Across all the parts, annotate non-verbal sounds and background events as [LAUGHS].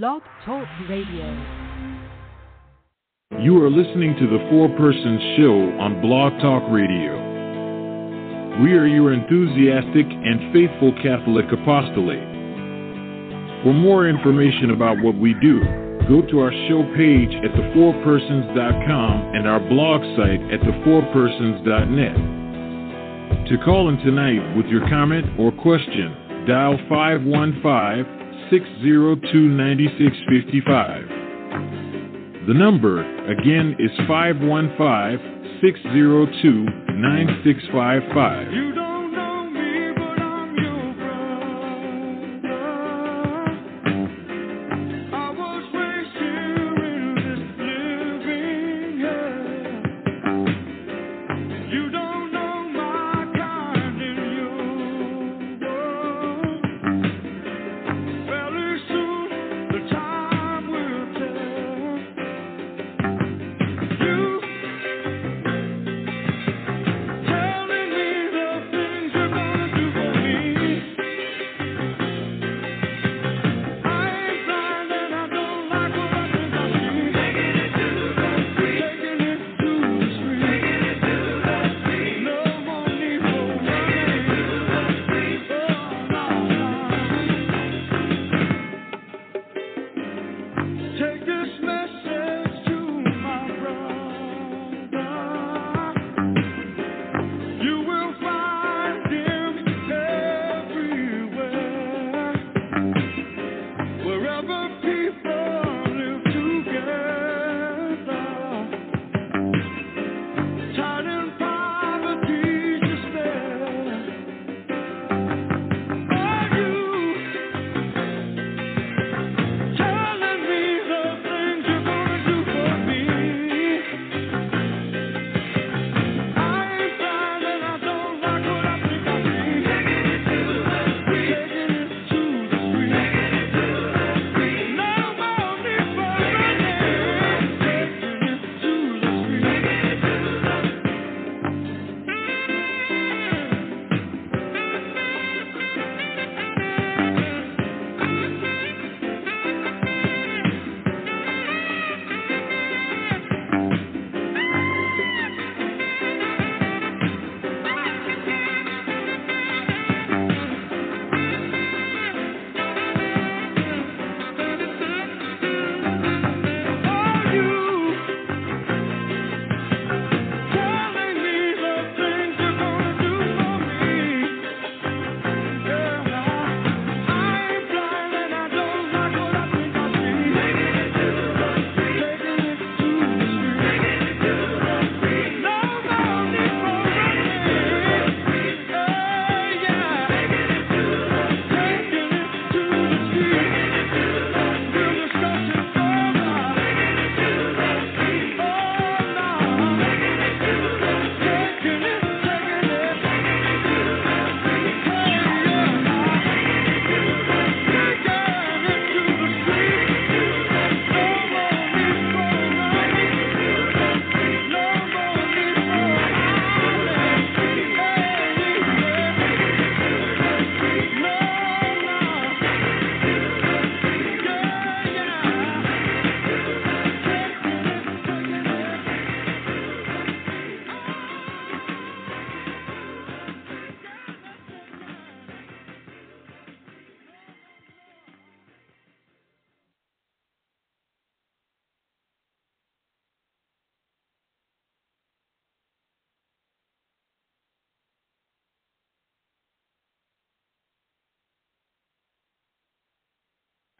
Blog Talk Radio. You are listening to the Four Persons Show on Blog Talk Radio. We are your enthusiastic and faithful Catholic apostolate. For more information about what we do, go to our show page at thefourpersons.com and our blog site at thefourpersons.net. To call in tonight with your comment or question, dial 515 602 9655. The number, again, is 515 602 9655.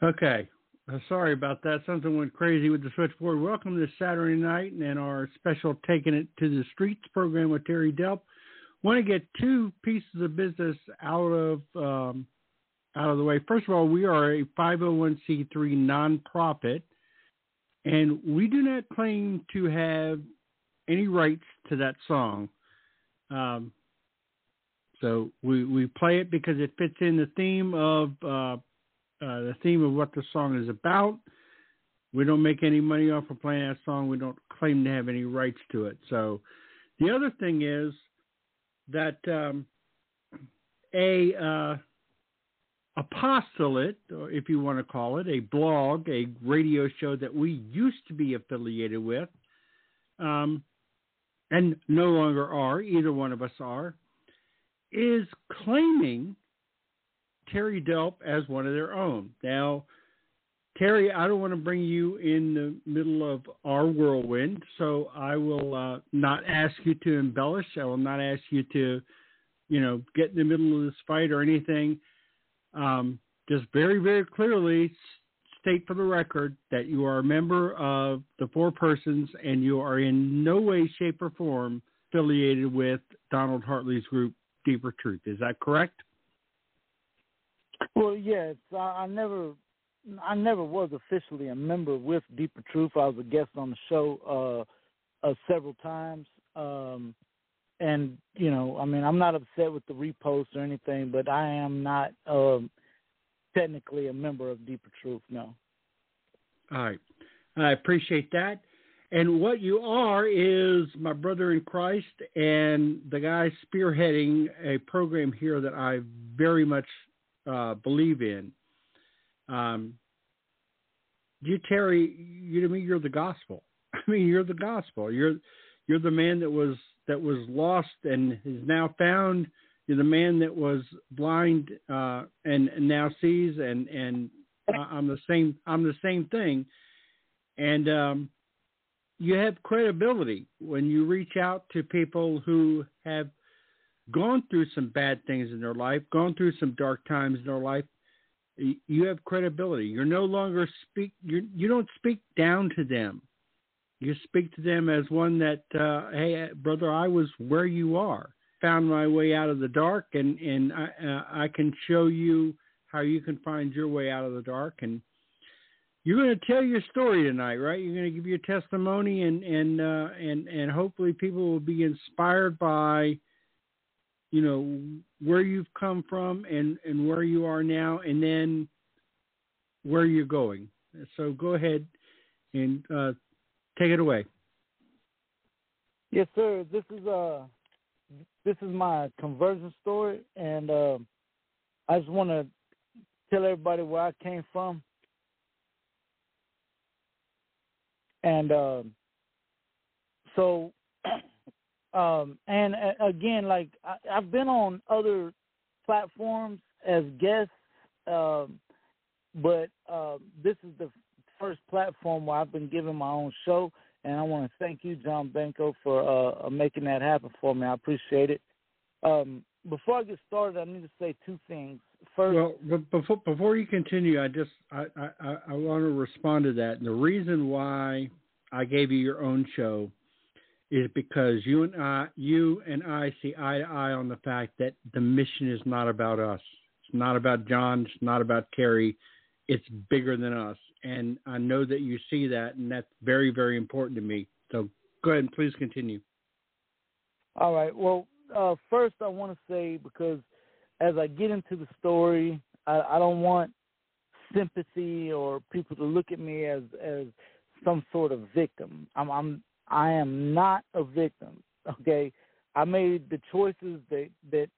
Okay. Uh, sorry about that. Something went crazy with the switchboard. Welcome this Saturday night and our special Taking It to the Streets program with Terry Delp. Want to get two pieces of business out of um, out of the way. First of all, we are a 501c3 nonprofit, and we do not claim to have any rights to that song. Um, so we we play it because it fits in the theme of uh, uh, the theme of what the song is about. We don't make any money off of playing that song. We don't claim to have any rights to it. So the other thing is that um, a uh, apostolate, or if you want to call it, a blog, a radio show that we used to be affiliated with, um, and no longer are, either one of us are, is claiming Terry Delp as one of their own. Now, Terry, I don't want to bring you in the middle of our whirlwind, so I will uh, not ask you to embellish. I will not ask you to, you know, get in the middle of this fight or anything. Um, just very, very clearly state for the record that you are a member of the four persons and you are in no way, shape, or form affiliated with Donald Hartley's group, Deeper Truth. Is that correct? Well, yes. I, I never I never was officially a member with Deeper Truth. I was a guest on the show uh, uh, several times, um, and you know, I mean, I'm not upset with the repost or anything, but I am not um, technically a member of Deeper Truth. No. All right, I appreciate that. And what you are is my brother in Christ and the guy spearheading a program here that I very much uh, believe in. Um, you Terry, you to me, you're the gospel. [LAUGHS] I mean, you're the gospel. You're you're the man that was that was lost and is now found. You're the man that was blind uh, and, and now sees, and and I'm the same. I'm the same thing, and um, you have credibility when you reach out to people who have gone through some bad things in their life, gone through some dark times in their life, you have credibility. You're no longer speak. You you don't speak down to them. You speak to them as one that, uh, hey, brother, I was where you are. Found my way out of the dark, and and I, uh, I can show you how you can find your way out of the dark. And you're going to tell your story tonight, right? You're going to give your testimony, and and uh, and and hopefully people will be inspired by you know where you've come from and and where you are now and then where you're going. So go ahead and uh, take it away. Yes sir. This is uh this is my conversion story and uh, i just want to tell everybody where i came from. And uh, so [CLEARS THROAT] um, and uh, again, like I, I've been on other platforms as guests, um, but uh, this is the first platform where I've been given my own show, and I want to thank you, John Benko, for uh, making that happen for me. I appreciate it. Um, before I get started, I need to say two things. First, well, before before you continue, I just I, I, I want to respond to that. And the reason why I gave you your own show is because you and I, you and I see eye to eye on the fact that the mission is not about us. It's not about John. It's not about Terry. It's bigger than us, and I know that you see that, and that's very, very important to me. So go ahead and please continue. All right. Well, uh, first I want to say because as I get into the story, I, I don't want sympathy or people to look at me as as some sort of victim. I'm, I'm I am not a victim. Okay, I made the choices that that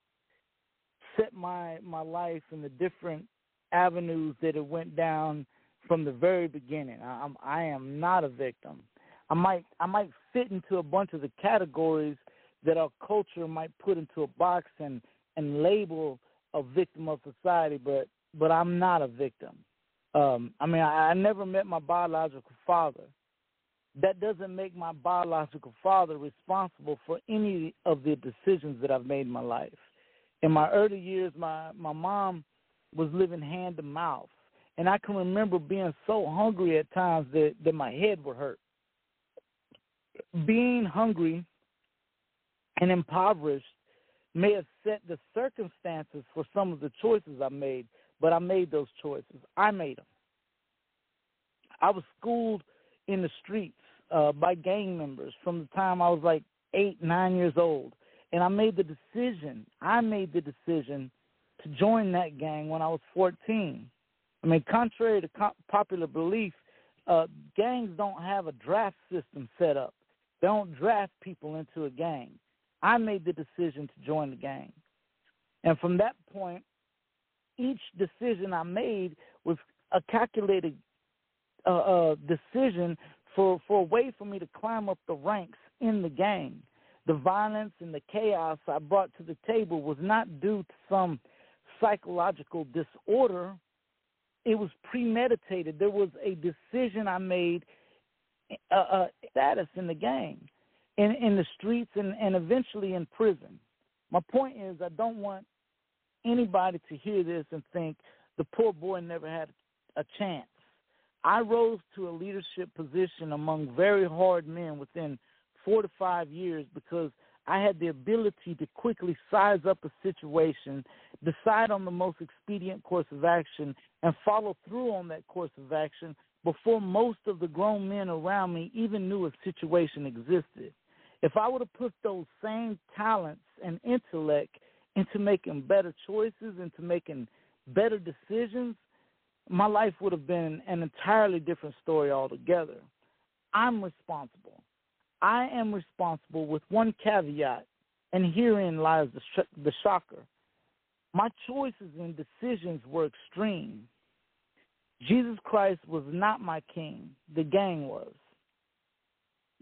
set my my life in the different avenues that it went down from the very beginning. I, I'm I am not a victim. I might I might fit into a bunch of the categories that our culture might put into a box and and label a victim of society, but but I'm not a victim. Um, I mean, I, I never met my biological father that doesn't make my biological father responsible for any of the decisions that I've made in my life. In my early years, my, my mom was living hand to mouth. And I can remember being so hungry at times that, that my head would hurt. Being hungry and impoverished may have set the circumstances for some of the choices I made, but I made those choices. I made them. I was schooled in the streets uh, by gang members from the time I was like eight, nine years old. And I made the decision, I made the decision to join that gang when I was 14. I mean, contrary to co- popular belief, uh, gangs don't have a draft system set up. They don't draft people into a gang. I made the decision to join the gang. And from that point, each decision I made was a calculated uh, uh, decision for for a way for me to climb up the ranks in the gang. The violence and the chaos I brought to the table was not due to some psychological disorder. It was premeditated. There was a decision I made, uh, uh, status in the gang, in in the streets, and and eventually in prison. My point is, I don't want anybody to hear this and think the poor boy never had a chance. I rose to a leadership position among very hard men within four to five years because I had the ability to quickly size up a situation, decide on the most expedient course of action, and follow through on that course of action before most of the grown men around me even knew a situation existed. If I would have put those same talents and intellect into making better choices, into making better decisions, my life would have been an entirely different story altogether. I'm responsible. I am responsible with one caveat, and herein lies the, sh- the shocker. My choices and decisions were extreme. Jesus Christ was not my king, the gang was.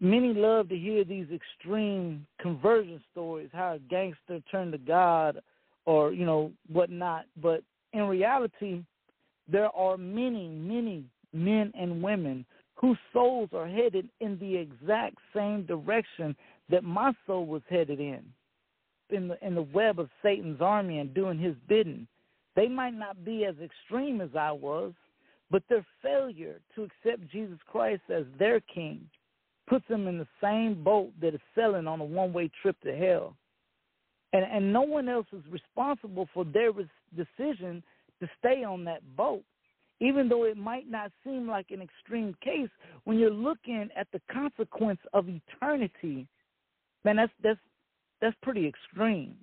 Many love to hear these extreme conversion stories, how a gangster turned to God or, you know, whatnot. But in reality, there are many, many men and women whose souls are headed in the exact same direction that my soul was headed in, in the in the web of Satan's army and doing his bidding. They might not be as extreme as I was, but their failure to accept Jesus Christ as their king puts them in the same boat that is sailing on a one-way trip to hell. And and no one else is responsible for their decision to stay on that boat. Even though it might not seem like an extreme case, when you're looking at the consequence of eternity, man, that's that's that's pretty extreme.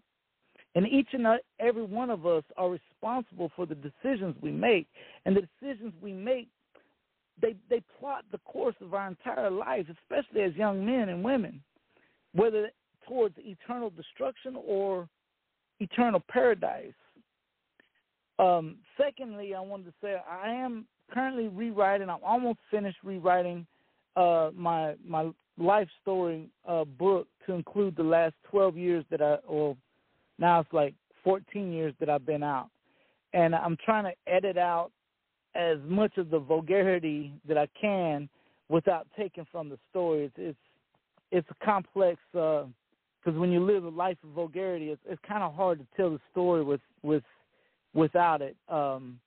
And each and every one of us are responsible for the decisions we make, and the decisions we make, they they plot the course of our entire life, especially as young men and women, whether towards eternal destruction or eternal paradise. Um, secondly, I wanted to say I am currently rewriting. I'm almost finished rewriting uh, my my life story uh, book to include the last 12 years that I, or now it's like 14 years that I've been out, and I'm trying to edit out as much of the vulgarity that I can without taking from the story. It's it's, it's a complex because uh, when you live a life of vulgarity, it's, it's kind of hard to tell the story with with without it. Um,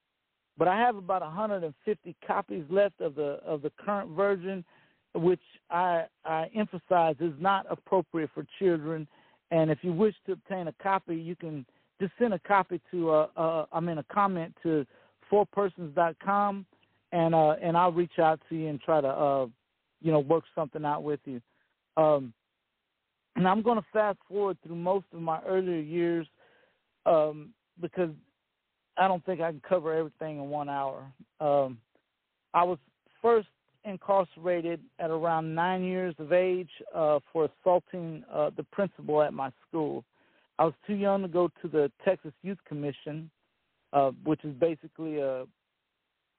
but I have about 150 copies left of the of the current version, which I I emphasize is not appropriate for children. And if you wish to obtain a copy, you can just send a copy to uh, uh I mean a comment to fourpersons.com, and uh and I'll reach out to you and try to uh you know work something out with you. Um, and I'm going to fast forward through most of my earlier years um, because I don't think I can cover everything in one hour. Um, I was first incarcerated at around nine years of age uh, for assaulting uh, the principal at my school. I was too young to go to the Texas Youth Commission, uh, which is basically a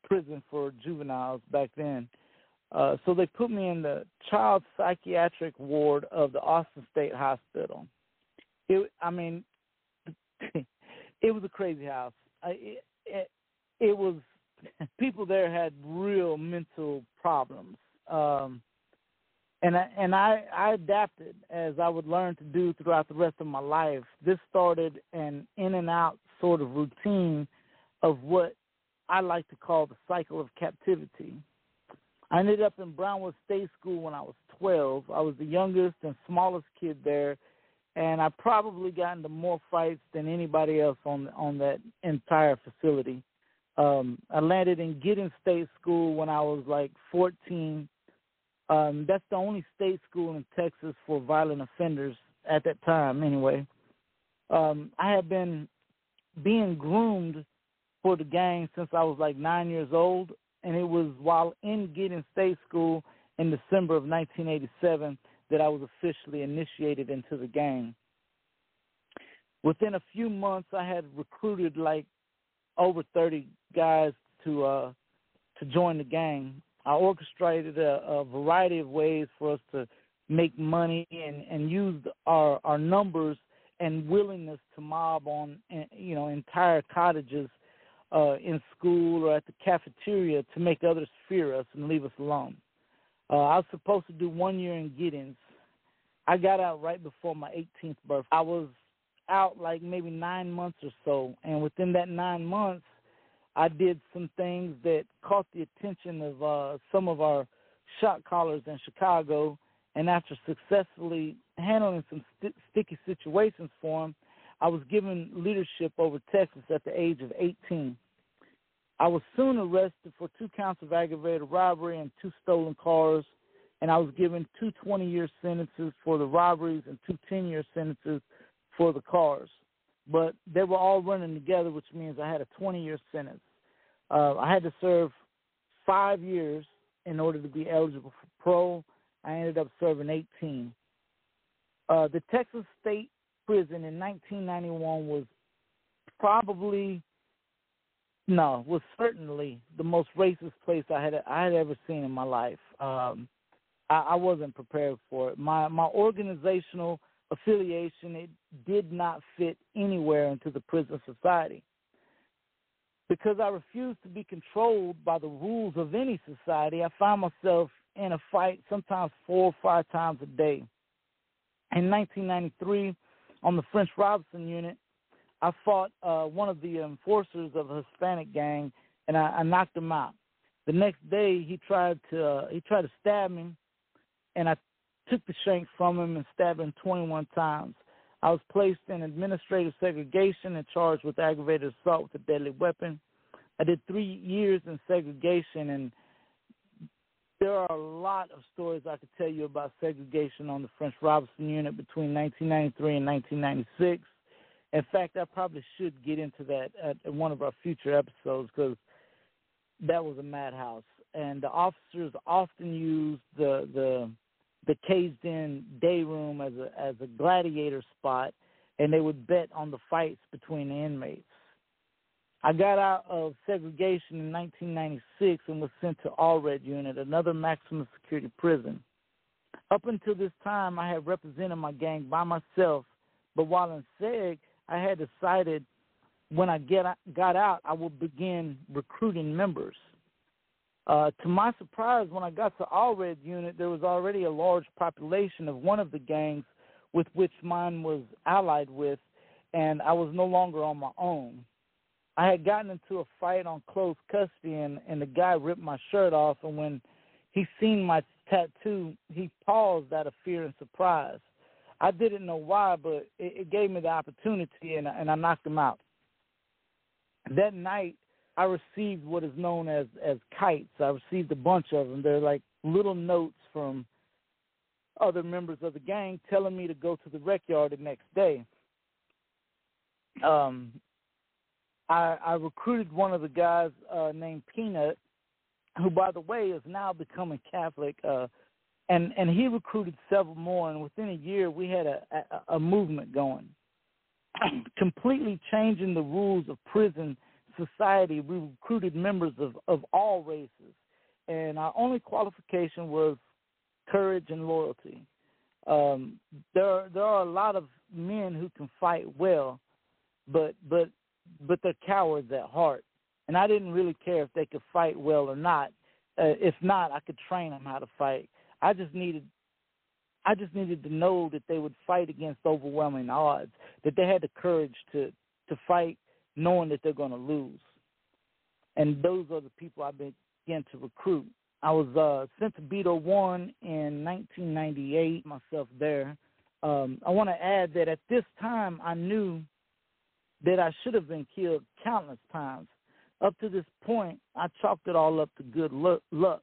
prison for juveniles back then. Uh, so they put me in the child psychiatric ward of the Austin State Hospital. It, I mean, [LAUGHS] it was a crazy house it, it, it was people there had real mental problems. Um, and I, and I, I adapted as I would learn to do throughout the rest of my life. This started an in and out sort of routine of what I like to call the cycle of captivity. I ended up in Brownwood State School when I was 12. I was the youngest and smallest kid there, and I probably got into more fights than anybody else on on that entire facility. Um, I landed in Giddings State School when I was like 14. Um, that's the only state school in Texas for violent offenders at that time, anyway. Um, I had been being groomed for the gang since I was like nine years old, and it was while in Giddings State School in December of 1987 that I was officially initiated into the gang. Within a few months, I had recruited like over 30 guys to uh, to join the gang. I orchestrated a, a variety of ways for us to make money and and use our our numbers and willingness to mob on you know entire cottages uh, in school or at the cafeteria to make others fear us and leave us alone. Uh, I was supposed to do one year in Giddings. I got out right before my 18th birthday. I was out like maybe nine months or so, and within that nine months, I did some things that caught the attention of uh, some of our shot callers in Chicago. And after successfully handling some st- sticky situations for them, I was given leadership over Texas at the age of 18. I was soon arrested for two counts of aggravated robbery and two stolen cars, and I was given two 20 year sentences for the robberies and two 10 year sentences for the cars. But they were all running together, which means I had a 20 year sentence. Uh, I had to serve five years in order to be eligible for parole. I ended up serving 18. Uh, the Texas State Prison in 1991 was probably no, was certainly the most racist place I had I had ever seen in my life. Um, I, I wasn't prepared for it. My my organizational affiliation it did not fit anywhere into the prison society. Because I refused to be controlled by the rules of any society, I found myself in a fight sometimes four or five times a day. In 1993, on the French Robertson unit, I fought uh, one of the enforcers of a Hispanic gang, and I, I knocked him out. The next day, he tried to uh, he tried to stab me, and I took the shank from him and stabbed him 21 times. I was placed in administrative segregation and charged with aggravated assault with a deadly weapon. I did three years in segregation, and there are a lot of stories I could tell you about segregation on the French Robertson unit between 1993 and 1996. In fact, I probably should get into that at one of our future episodes because that was a madhouse, and the officers often used the the the caged in day room as a as a gladiator spot, and they would bet on the fights between the inmates. I got out of segregation in 1996 and was sent to Allred Unit, another maximum security prison. Up until this time, I had represented my gang by myself, but while in SEG, I had decided when I get got out, I would begin recruiting members. Uh, to my surprise, when I got to Allred unit, there was already a large population of one of the gangs with which mine was allied with, and I was no longer on my own. I had gotten into a fight on close custody, and, and the guy ripped my shirt off, and when he seen my tattoo, he paused out of fear and surprise. I didn't know why, but it, it gave me the opportunity, and, and I knocked him out. That night, I received what is known as as kites. I received a bunch of them. They're like little notes from other members of the gang telling me to go to the rec yard the next day. Um, I, I recruited one of the guys uh, named Peanut, who, by the way, is now becoming Catholic. Uh, and and he recruited several more, and within a year we had a a, a movement going, [CLEARS THROAT] completely changing the rules of prison society. We recruited members of of all races, and our only qualification was courage and loyalty. Um, there there are a lot of men who can fight well, but but but they're cowards at heart, and I didn't really care if they could fight well or not. Uh, if not, I could train them how to fight I just needed I just needed to know that they would fight against overwhelming odds, that they had the courage to to fight knowing that they're going to lose. And those are the people I began to recruit. I was uh, sent to Beto One in 1998. Myself there. Um, I want to add that at this time I knew that I should have been killed countless times. Up to this point, I chalked it all up to good luck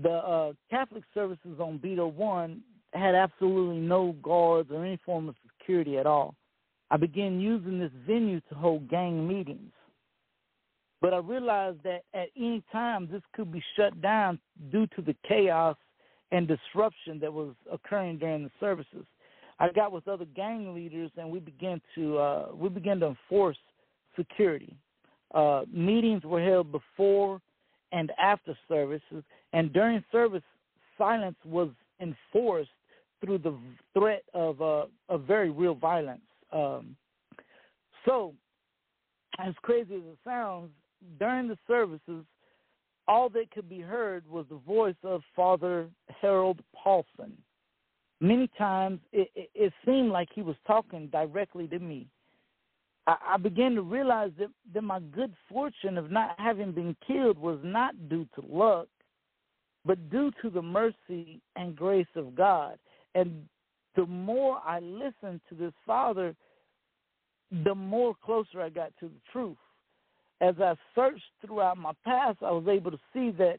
the uh, Catholic services on Beto One had absolutely no guards or any form of security at all. I began using this venue to hold gang meetings. But I realized that at any time this could be shut down due to the chaos and disruption that was occurring during the services. I got with other gang leaders and we began to uh, we began to enforce security. Uh, meetings were held before and after services, and during service, silence was enforced through the threat of uh, of very real violence. Um, so, as crazy as it sounds, during the services, all that could be heard was the voice of Father Harold Paulson. Many times it, it, it seemed like he was talking directly to me. I, I began to realize that, that my good fortune of not having been killed was not due to luck, but due to the mercy and grace of God. And the more I listened to this Father, the more closer I got to the truth as I searched throughout my past, I was able to see that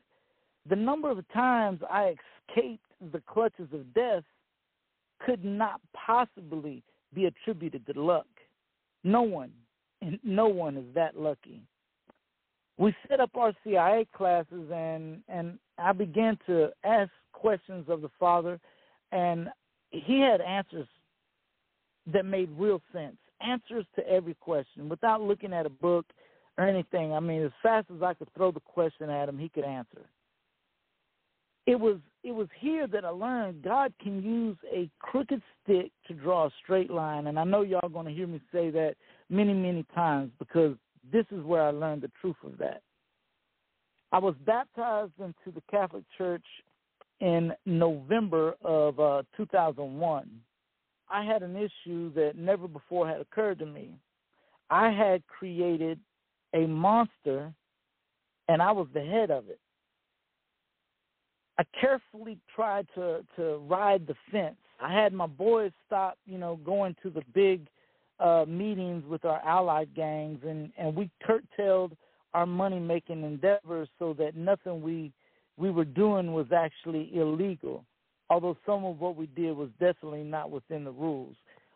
the number of times I escaped the clutches of death could not possibly be attributed to luck. No one, no one is that lucky. We set up our CIA classes, and and I began to ask questions of the Father, and he had answers that made real sense, answers to every question, without looking at a book or anything. I mean, as fast as I could throw the question at him, he could answer. It was it was here that I learned God can use a crooked stick to draw a straight line, and I know y'all going to hear me say that many many times because this is where I learned the truth of that. I was baptized into the Catholic Church in November of uh, 2001. I had an issue that never before had occurred to me. I had created a monster, and I was the head of it. I carefully tried to to ride the fence. I had my boys stop, you know, going to the big uh, meetings with our allied gangs, and and we curtailed our money making endeavors so that nothing we we were doing was actually illegal. Although some of what we did was definitely not within the rules.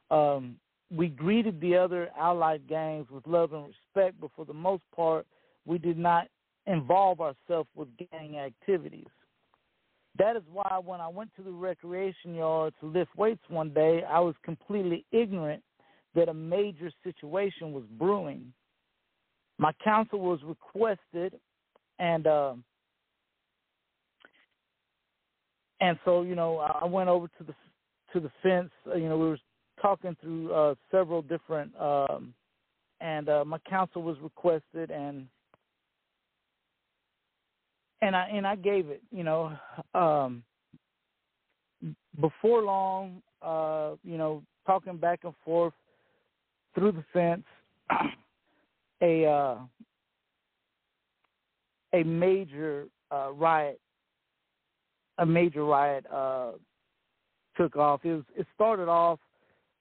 Um, we greeted the other allied gangs with love and respect, but for the most part, we did not involve ourselves with gang activities. That is why when I went to the recreation yard to lift weights one day, I was completely ignorant that a major situation was brewing. My counsel was requested, and uh, and so you know I went over to the to the fence. You know we were talking through uh, several different, um, and uh, my counsel was requested, and and I and I gave it. You know, um, before long, uh, you know, talking back and forth through the fence, [CLEARS THROAT] a uh, a major uh, riot, a major riot uh, took off. It was it started off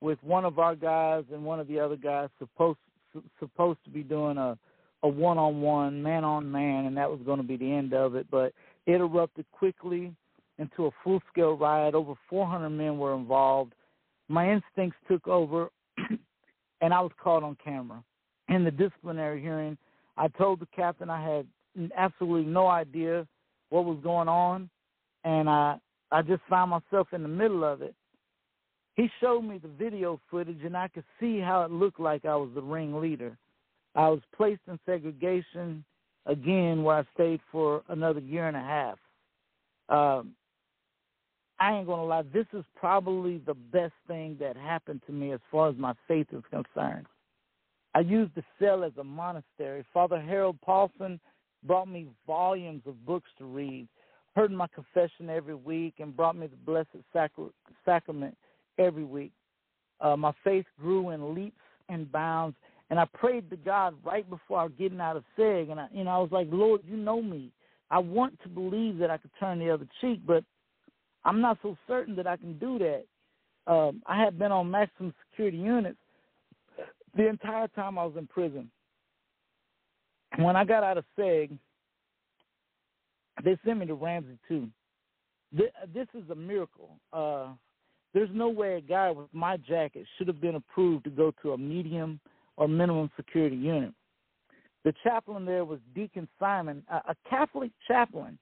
with one of our guys and one of the other guys supposed supposed to be doing a a one on one, man on man, and that was going to be the end of it. But it erupted quickly into a full scale riot. Over 400 men were involved. My instincts took over, [CLEARS THROAT] and I was caught on camera. In the disciplinary hearing, I told the captain I had absolutely no idea what was going on, and I I just found myself in the middle of it he showed me the video footage and I could see how it looked like I was the ringleader. I was placed in segregation again where I stayed for another year and a half. Um, I ain't gonna lie, this is probably the best thing that happened to me as far as my faith is concerned. I used the cell as a monastery. Father Harold Paulson brought me volumes of books to read, heard my confession every week, and brought me the Blessed Sacra- Sacrament every week. Uh, my faith grew in leaps and bounds, and I prayed to God right before I was getting out of SEG, and I, you know, I was like, Lord, you know me. I want to believe that I could turn the other cheek, but I'm not so certain that I can do that. Um, I had been on maximum security units the entire time I was in prison. When I got out of SEG, they sent me to Ramsey too. This is a miracle. Uh, there's no way a guy with my jacket should have been approved to go to a medium or minimum security unit. The chaplain there was Deacon Simon, a, Catholic chaplain.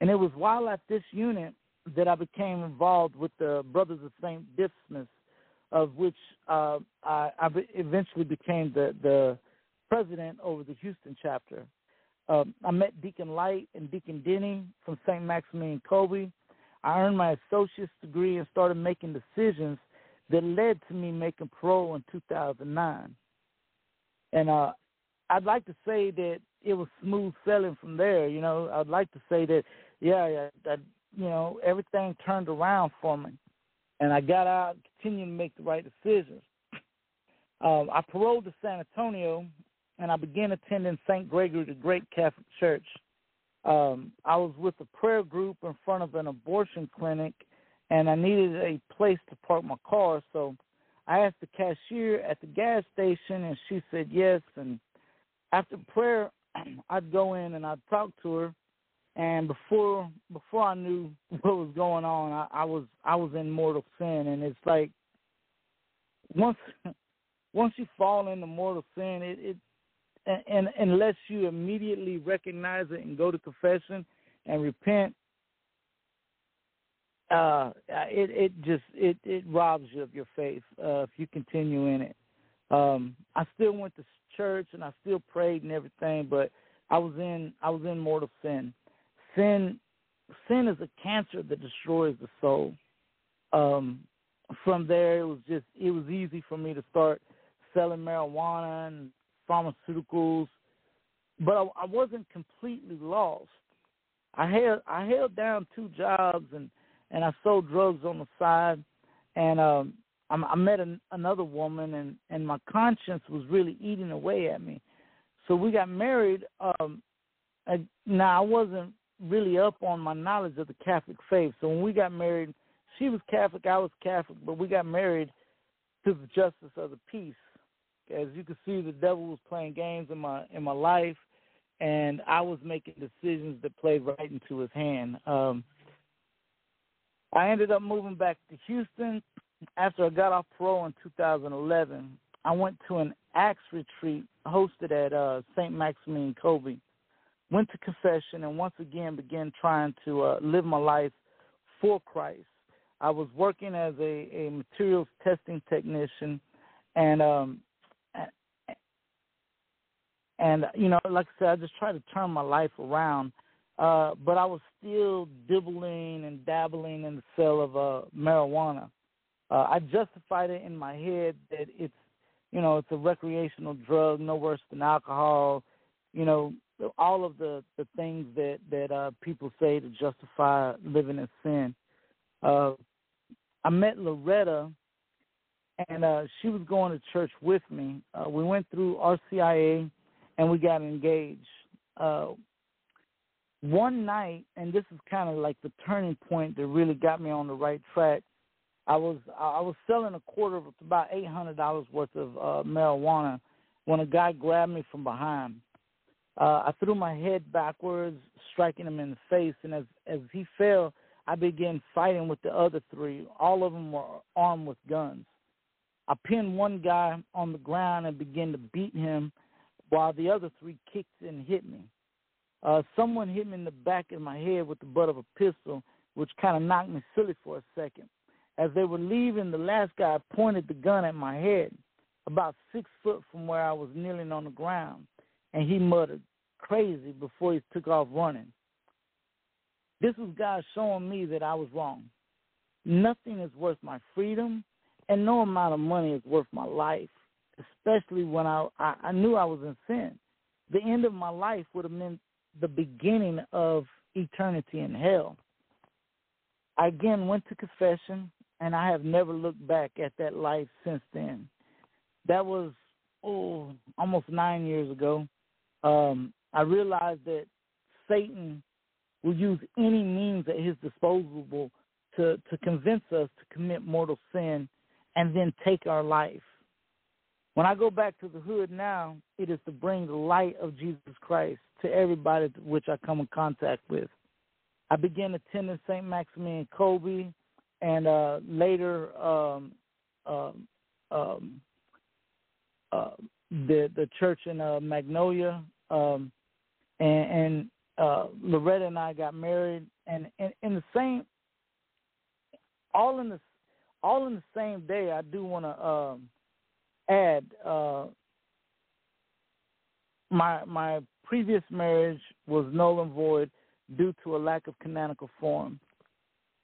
And it was while at this unit that I became involved with the Brothers of St. Dismas, of which uh, I, I eventually became the, the president over the Houston chapter. Um, I met Deacon Light and Deacon Denny from St. Maximilian Kolbe. I earned my associate's degree and started making decisions that led to me making parole in 2009. And uh, I'd like to say that it was smooth sailing from there. You know, I'd like to say that, yeah, yeah that you know everything turned around for me, and I got out, continued to make the right decisions. [LAUGHS] Um, I paroled to San Antonio, and I began attending St. Gregory the Great Catholic Church. Um, I was with a prayer group in front of an abortion clinic, and I needed a place to park my car. So I asked the cashier at the gas station, and she said yes. And after prayer, [CLEARS THROAT] I'd go in and I'd talk to her, and before before I knew [LAUGHS] what was going on, I, I was I was in mortal sin, and it's like once [LAUGHS] once you fall into mortal sin, it, it and, and unless you immediately recognize it and go to confession and repent, uh, it it just it it robs you of your faith uh, if you continue in it. Um, I still went to church and I still prayed and everything, but I was in I was in mortal sin. Sin sin is a cancer that destroys the soul. Um, from there, it was just it was easy for me to start selling marijuana and pharmaceuticals, but I, I wasn't completely lost. I held I held down two jobs and and I sold drugs on the side, and um, I, I met an, another woman, and and my conscience was really eating away at me. So we got married. Um, I, now I wasn't really up on my knowledge of the Catholic faith. So when we got married, she was Catholic, I was Catholic, but we got married to the justice of the peace as you can see, the devil was playing games in my in my life, and I was making decisions that played right into his hand. Um, I ended up moving back to Houston after I got off parole in 2011. I went to an ACTS retreat hosted at uh, St. Maximilian Kolbe. Went to confession and once again began trying to uh, live my life for Christ. I was working as a, a materials testing technician, and um, and you know, like I said, I just tried to turn my life around. Uh, but I was still dibbling and dabbling in the sale of uh, marijuana. Uh, I justified it in my head that it's, you know, it's a recreational drug, no worse than alcohol. You know, all of the the things that that uh, people say to justify living in sin. Uh, I met Loretta, and uh, she was going to church with me. Uh, we went through RCIA and we got engaged. Uh, one night, and this is kind of like the turning point that really got me on the right track. I was I was selling a quarter of about eight hundred dollars worth of uh, marijuana when a guy grabbed me from behind. Uh, I threw my head backwards, striking him in the face, and as as he fell, I began fighting with the other three. All of them were armed with guns. I pinned one guy on the ground and began to beat him while the other three kicked and hit me. Uh, someone hit me in the back of my head with the butt of a pistol, which kind of knocked me silly for a second. As they were leaving, the last guy pointed the gun at my head, about six foot from where I was kneeling on the ground, and he muttered, crazy, before he took off running. This was God showing me that I was wrong. Nothing is worth my freedom, and no amount of money is worth my life especially when I, I, I knew I was in sin. The end of my life would have meant the beginning of eternity in hell. I again went to confession, and I have never looked back at that life since then. That was oh almost nine years ago. Um, I realized that Satan will use any means at his disposal to to convince us to commit mortal sin and then take our life. When I go back to the hood now, it is to bring the light of Jesus Christ to everybody which I come in contact with. I began attending St. Maximilian Kolbe and uh, later um, um, um, uh, the the church in uh, Magnolia, um, and, and uh, Loretta and I got married, and in the same, all in the all in the same day. I do want to um, add, uh, my my previous marriage was null and void due to a lack of canonical form.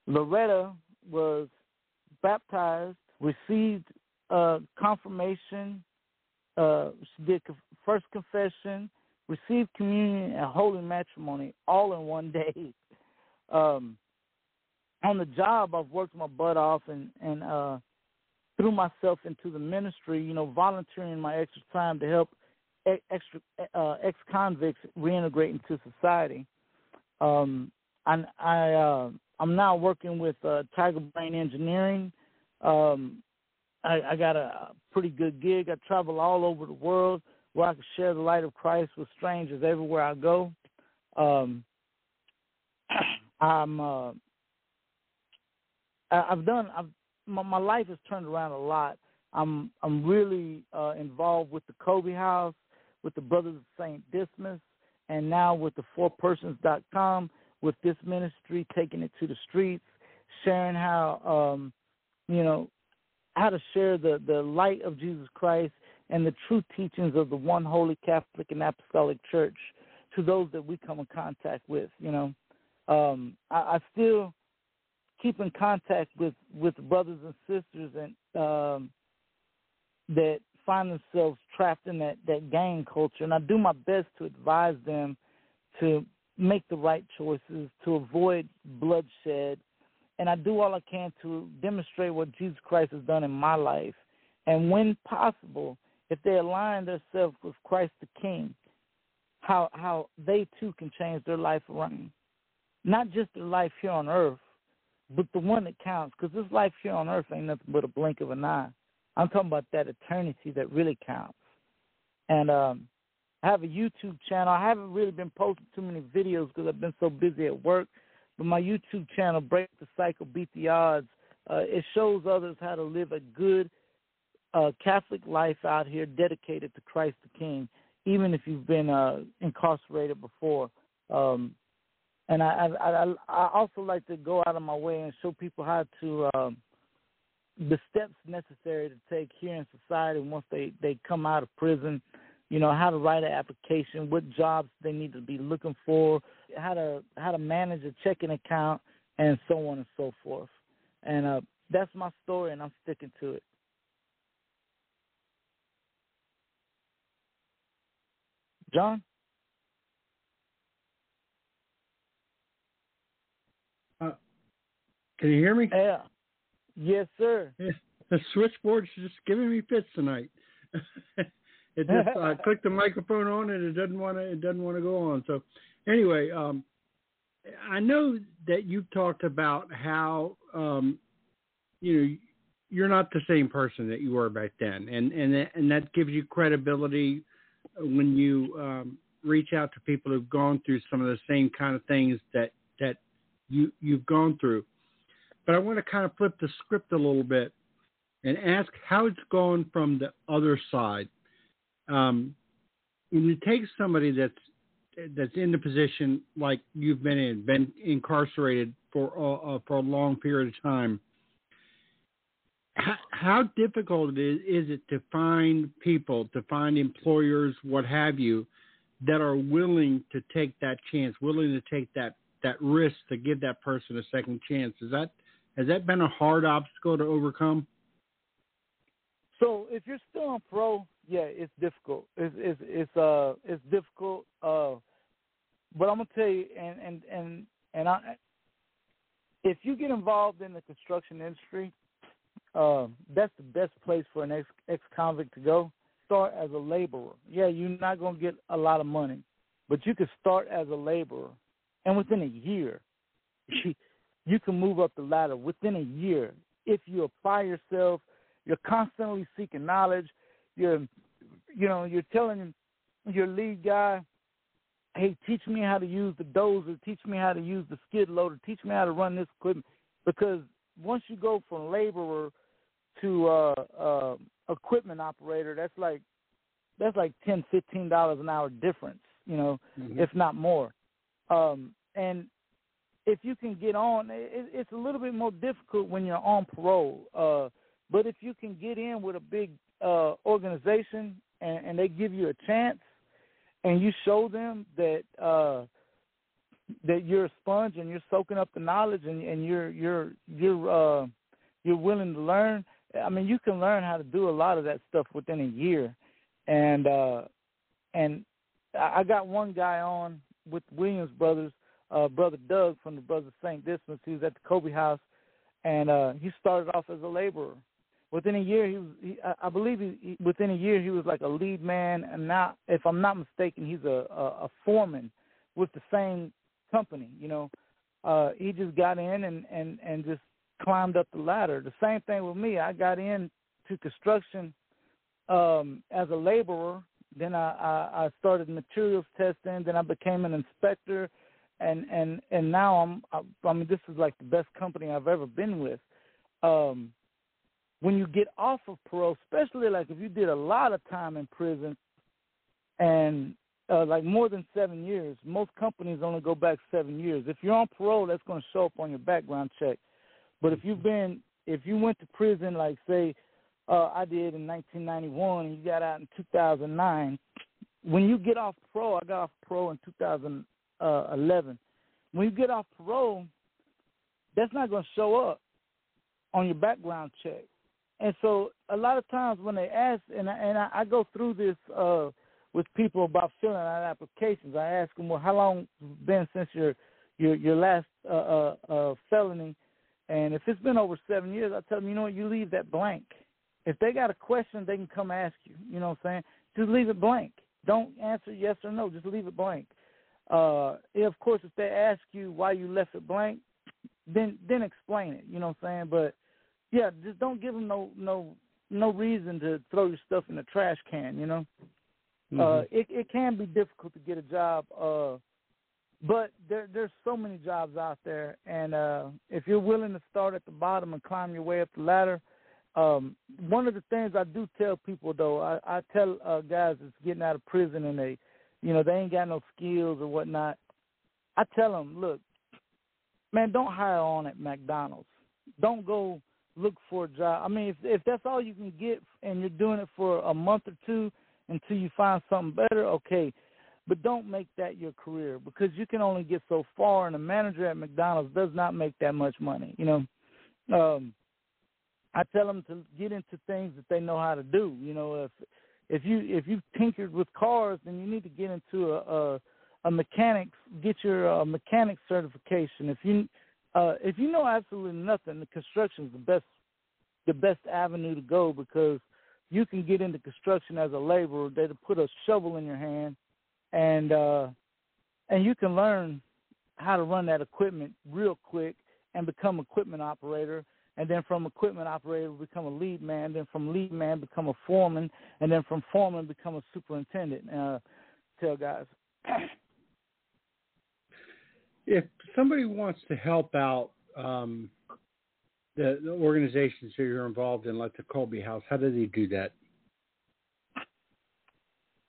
Loretta was baptized, received uh, confirmation, uh, she did first confession, received communion, and holy matrimony all in one day. [LAUGHS] Um, on the job, I've worked my butt off and and uh, threw myself into the ministry. You know, volunteering my extra time to help extra uh, ex convicts reintegrate into society. Um, I, I uh, I'm now working with uh, Tiger Brain Engineering. Um, I, I got a pretty good gig. I travel all over the world where I can share the light of Christ with strangers everywhere I go. Um, [CLEARS THROAT] I'm uh, I've done I've my, my life has turned around a lot. I'm I'm really uh, involved with the Kolbe House, with the Brothers of Saint Dismas, and now with the FourPersons.com, with this ministry taking it to the streets, sharing how um, you know how to share the the light of Jesus Christ and the true teachings of the one holy Catholic and Apostolic Church to those that we come in contact with. You know, um, I, I still keep in contact with with brothers and sisters and um, that find themselves trapped in that that gang culture, and I do my best to advise them to make the right choices, to avoid bloodshed, and I do all I can to demonstrate what Jesus Christ has done in my life, and when possible, if they align themselves with Christ the King, how how they too can change their life around, not just their life here on earth, but the one that counts, because this life here on earth ain't nothing but a blink of an eye. I'm talking about that eternity that really counts. And um, I have a YouTube channel. I haven't really been posting too many videos because I've been so busy at work. But my YouTube channel, Break the Cycle, Beat the Odds, uh, it shows others how to live a good uh, Catholic life out here dedicated to Christ the King, even if you've been uh, incarcerated before. Um, and I, I I also like to go out of my way and show people how to um, the steps necessary to take here in society once they they come out of prison. You know how to write an application, what jobs they need to be looking for, how to how to manage a checking account, and so on and so forth. And uh, that's my story, and I'm sticking to it. John. Can you hear me? Yeah. Yes, sir. [LAUGHS] The switchboard's just giving me fits tonight. [LAUGHS] it just uh, [LAUGHS] clicked the microphone on and it doesn't want to. It doesn't want to go on. So, anyway, um, I know that you've talked about how um, you know you're not the same person that you were back then, and and that, and that gives you credibility when you um, reach out to people who've gone through some of the same kind of things that that you you've gone through. But I want to kind of flip the script a little bit and ask how it's gone from the other side. Um, when you take somebody that's that's in the position like you've been in, been incarcerated for uh, for a long period of time, how, how difficult it is, is it to find people, to find employers, what have you, that are willing to take that chance, willing to take that that risk to give that person a second chance? Is that has that been a hard obstacle to overcome? So if you're still on pro, yeah, it's difficult. It's it's it's uh it's difficult. Uh, but I'm gonna tell you, and and and and I, if you get involved in the construction industry, uh, that's the best place for an ex ex convict to go. Start as a laborer. Yeah, you're not gonna get a lot of money, but you can start as a laborer, and within a year, [LAUGHS] you can move up the ladder within a year if you apply yourself. You're constantly seeking knowledge. You're, you know, you're telling your lead guy, "Hey, teach me how to use the dozer. Teach me how to use the skid loader. Teach me how to run this equipment." Because once you go from laborer to uh, uh, equipment operator, that's like that's like ten, fifteen dollars an hour difference. You know, mm-hmm. if not more. Um, and if you can get on, it, it's a little bit more difficult when you're on parole. Uh, but if you can get in with a big uh, organization and, and they give you a chance, and you show them that uh, that you're a sponge and you're soaking up the knowledge and, and you're you're you're uh, you're willing to learn. I mean, you can learn how to do a lot of that stuff within a year, and uh, and I got one guy on with Williams Brothers, uh, brother Doug from the Brothers Saint Dismas. He was at the Kolbe House, and uh, he started off as a laborer. Within a year, he was. He, I believe he, he, within a year he was like a lead man, and now, if I'm not mistaken, he's a, a, a foreman with the same company. You know, uh, he just got in and and and just climbed up the ladder. The same thing with me. I got into construction um, as a laborer. Then I, I, I started materials testing. Then I became an inspector, and and and now I'm. I, I mean, this is like the best company I've ever been with. Um, when you get off of parole, especially like if you did a lot of time in prison, and uh, like more than seven years, most companies only go back seven years. If you're on parole, that's going to show up on your background check. But if you've been, if you went to prison, like say, uh, I did in 1991, and you got out in 2009, when you get off parole, I got off parole in 2011. When you get off parole, that's not going to show up on your background check. And so a lot of times when they ask, and I, and I, I go through this uh, with people about filling out applications, I ask them, well, how long been since your your your last uh, uh, uh, felony? And if it's been over seven years, I tell them, you know what, you leave that blank. If they got a question, they can come ask you. You know what I'm saying? Just leave it blank. Don't answer yes or no. Just leave it blank. Uh, of course, if they ask you why you left it blank, then then explain it. You know what I'm saying? But yeah, just don't give them no no no reason to throw your stuff in the trash can. You know, mm-hmm. uh, it it can be difficult to get a job. Uh, but there there's so many jobs out there, and uh, if you're willing to start at the bottom and climb your way up the ladder, um, one of the things I do tell people though, I, I tell uh, guys that's getting out of prison and they, you know, they ain't got no skills or whatnot. I tell them, look, man, don't hire on at McDonald's. Don't go look for a job. I mean, if if that's all you can get and you're doing it for a month or two until you find something better, okay but don't make that your career because you can only get so far and a manager at McDonald's does not make that much money, you know. Um I tell them to get into things that they know how to do, you know, if if you if you've tinkered with cars then you need to get into a a, a mechanics get your uh, mechanic certification. If you uh if you know absolutely nothing, the construction is the best the best avenue to go because you can get into construction as a laborer. They put a shovel in your hand and uh, and you can learn how to run that equipment real quick and become equipment operator and then from equipment operator become a lead man then from lead man become a foreman and then from foreman become a superintendent. Uh, tell guys. [CLEARS THROAT] If somebody wants to help out um, the, the organizations that you're involved in like the Kolbe house how do they do that?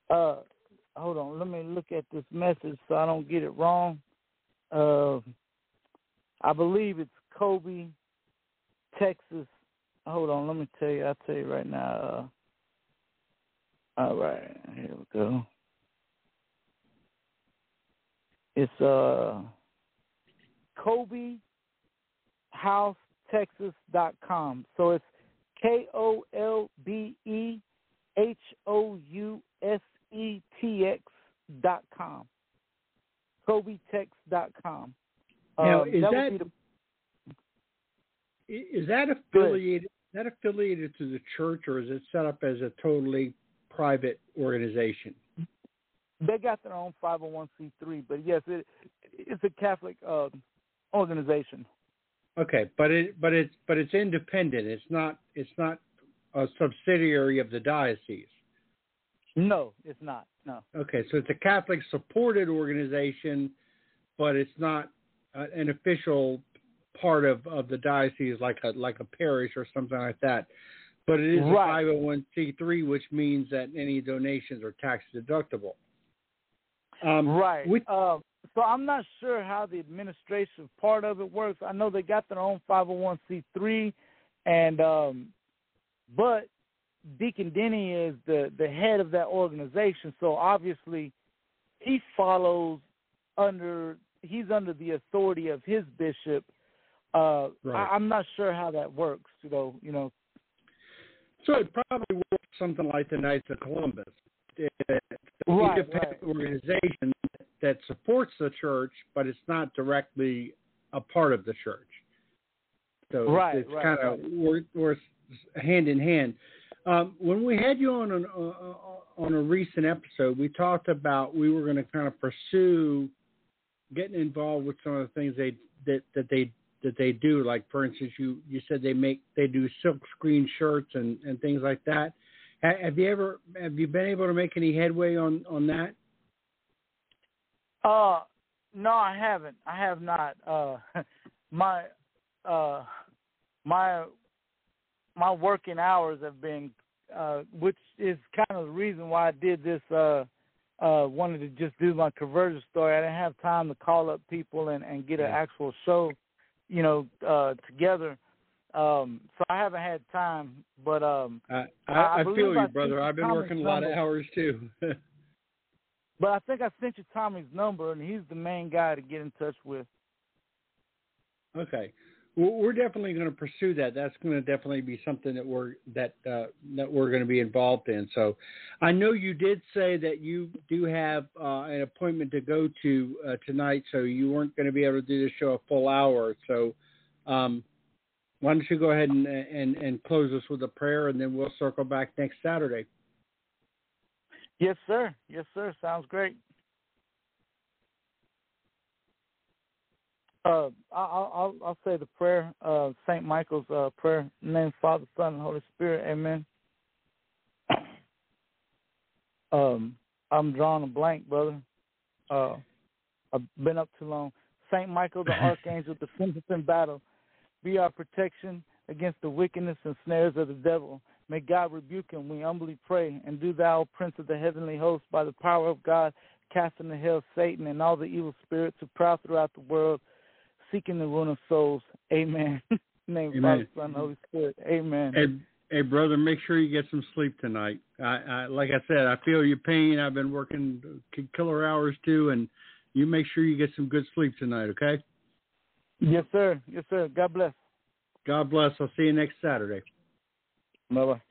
Uh, hold on, let me look at this message so I don't get it wrong. Uh, I believe it's Kolbe, Texas. Hold on, let me tell you. I'll tell you right now. Uh, all right, here we go. It's uh Kolbe House Texas dot com. So it's K O L B E H O U S etx dot com. Kolbetex dot com. Now, um, is that, that the, is that affiliated? Is that affiliated to the church, or is it set up as a totally private organization? They got their own 501c3, but yes, it, it's a Catholic uh, organization. Okay, but it but it's but it's independent. It's not it's not a subsidiary of the diocese. No, it's not. No. Okay, so it's a Catholic supported organization, but it's not uh, an official part of, of the diocese like a like a parish or something like that. But it is right. a 501c3, which means that any donations are tax deductible. Um, right. uh, so I'm not sure how the administration part of it works. I know they got their own 501c3, and um, but Deacon Denny is the the head of that organization, so obviously he follows under he's under the authority of his bishop. Uh, Right. I, I'm not sure how that works. Know, you know. So it probably works something like the Knights of Columbus. It's an Right, independent right. organization that supports the church, but it's not directly a part of the church. So Right, it's kind of we're, we're hand in hand. Um, when we had you on an, uh, on a recent episode, we talked about we were going to kind of pursue getting involved with some of the things they that that they that they do. Like for instance, you you said they make they do silk screen shirts and and things like that. Have you ever have you been able to make any headway on on that? Uh, no, I haven't. I have not. Uh, [LAUGHS] my uh, my my working hours have been, uh, which is kind of the reason why I did this. Uh, uh, wanted to just do my conversion story. I didn't have time to call up people and and get an actual show, you know, uh, together. Um, so I haven't had time, but um, I I I, I feel I you, brother. I've been working a lot of hours too. [LAUGHS] but I think I sent you Tommy's number, and he's the main guy to get in touch with. Okay. We're definitely going to pursue that. That's going to definitely be something that we're that uh, that we're going to be involved in. So, I know you did say that you do have uh, an appointment to go to uh, tonight, so you weren't going to be able to do the show a full hour. So, um, why don't you go ahead and, and and close us with a prayer, and then we'll circle back next Saturday. Yes, sir. Yes, sir. Sounds great. Uh, I- I'll, I'll I'll say the prayer, uh, Saint Michael's uh, prayer. In the name of Father, Son, and Holy Spirit. Amen. [COUGHS] Um, I'm drawing a blank, brother. Uh, I've been up too long. Saint Michael, the [LAUGHS] archangel, defends us in battle. Be our protection against the wickedness and snares of the devil. May God rebuke him, we humbly pray. And do thou, Prince of the heavenly host, by the power of God, cast into hell Satan and all the evil spirits who prowl throughout the world, seeking the ruin of souls. Amen. [LAUGHS] Name of the Amen. Father, Son, Holy Spirit. Amen. Hey, hey, brother, make sure you get some sleep tonight. I, I, like I said, I feel your pain. I've been working killer hours too, and you make sure you get some good sleep tonight. Okay. Yes, sir. Yes, sir. God bless. God bless. I'll see you next Saturday. Bye bye.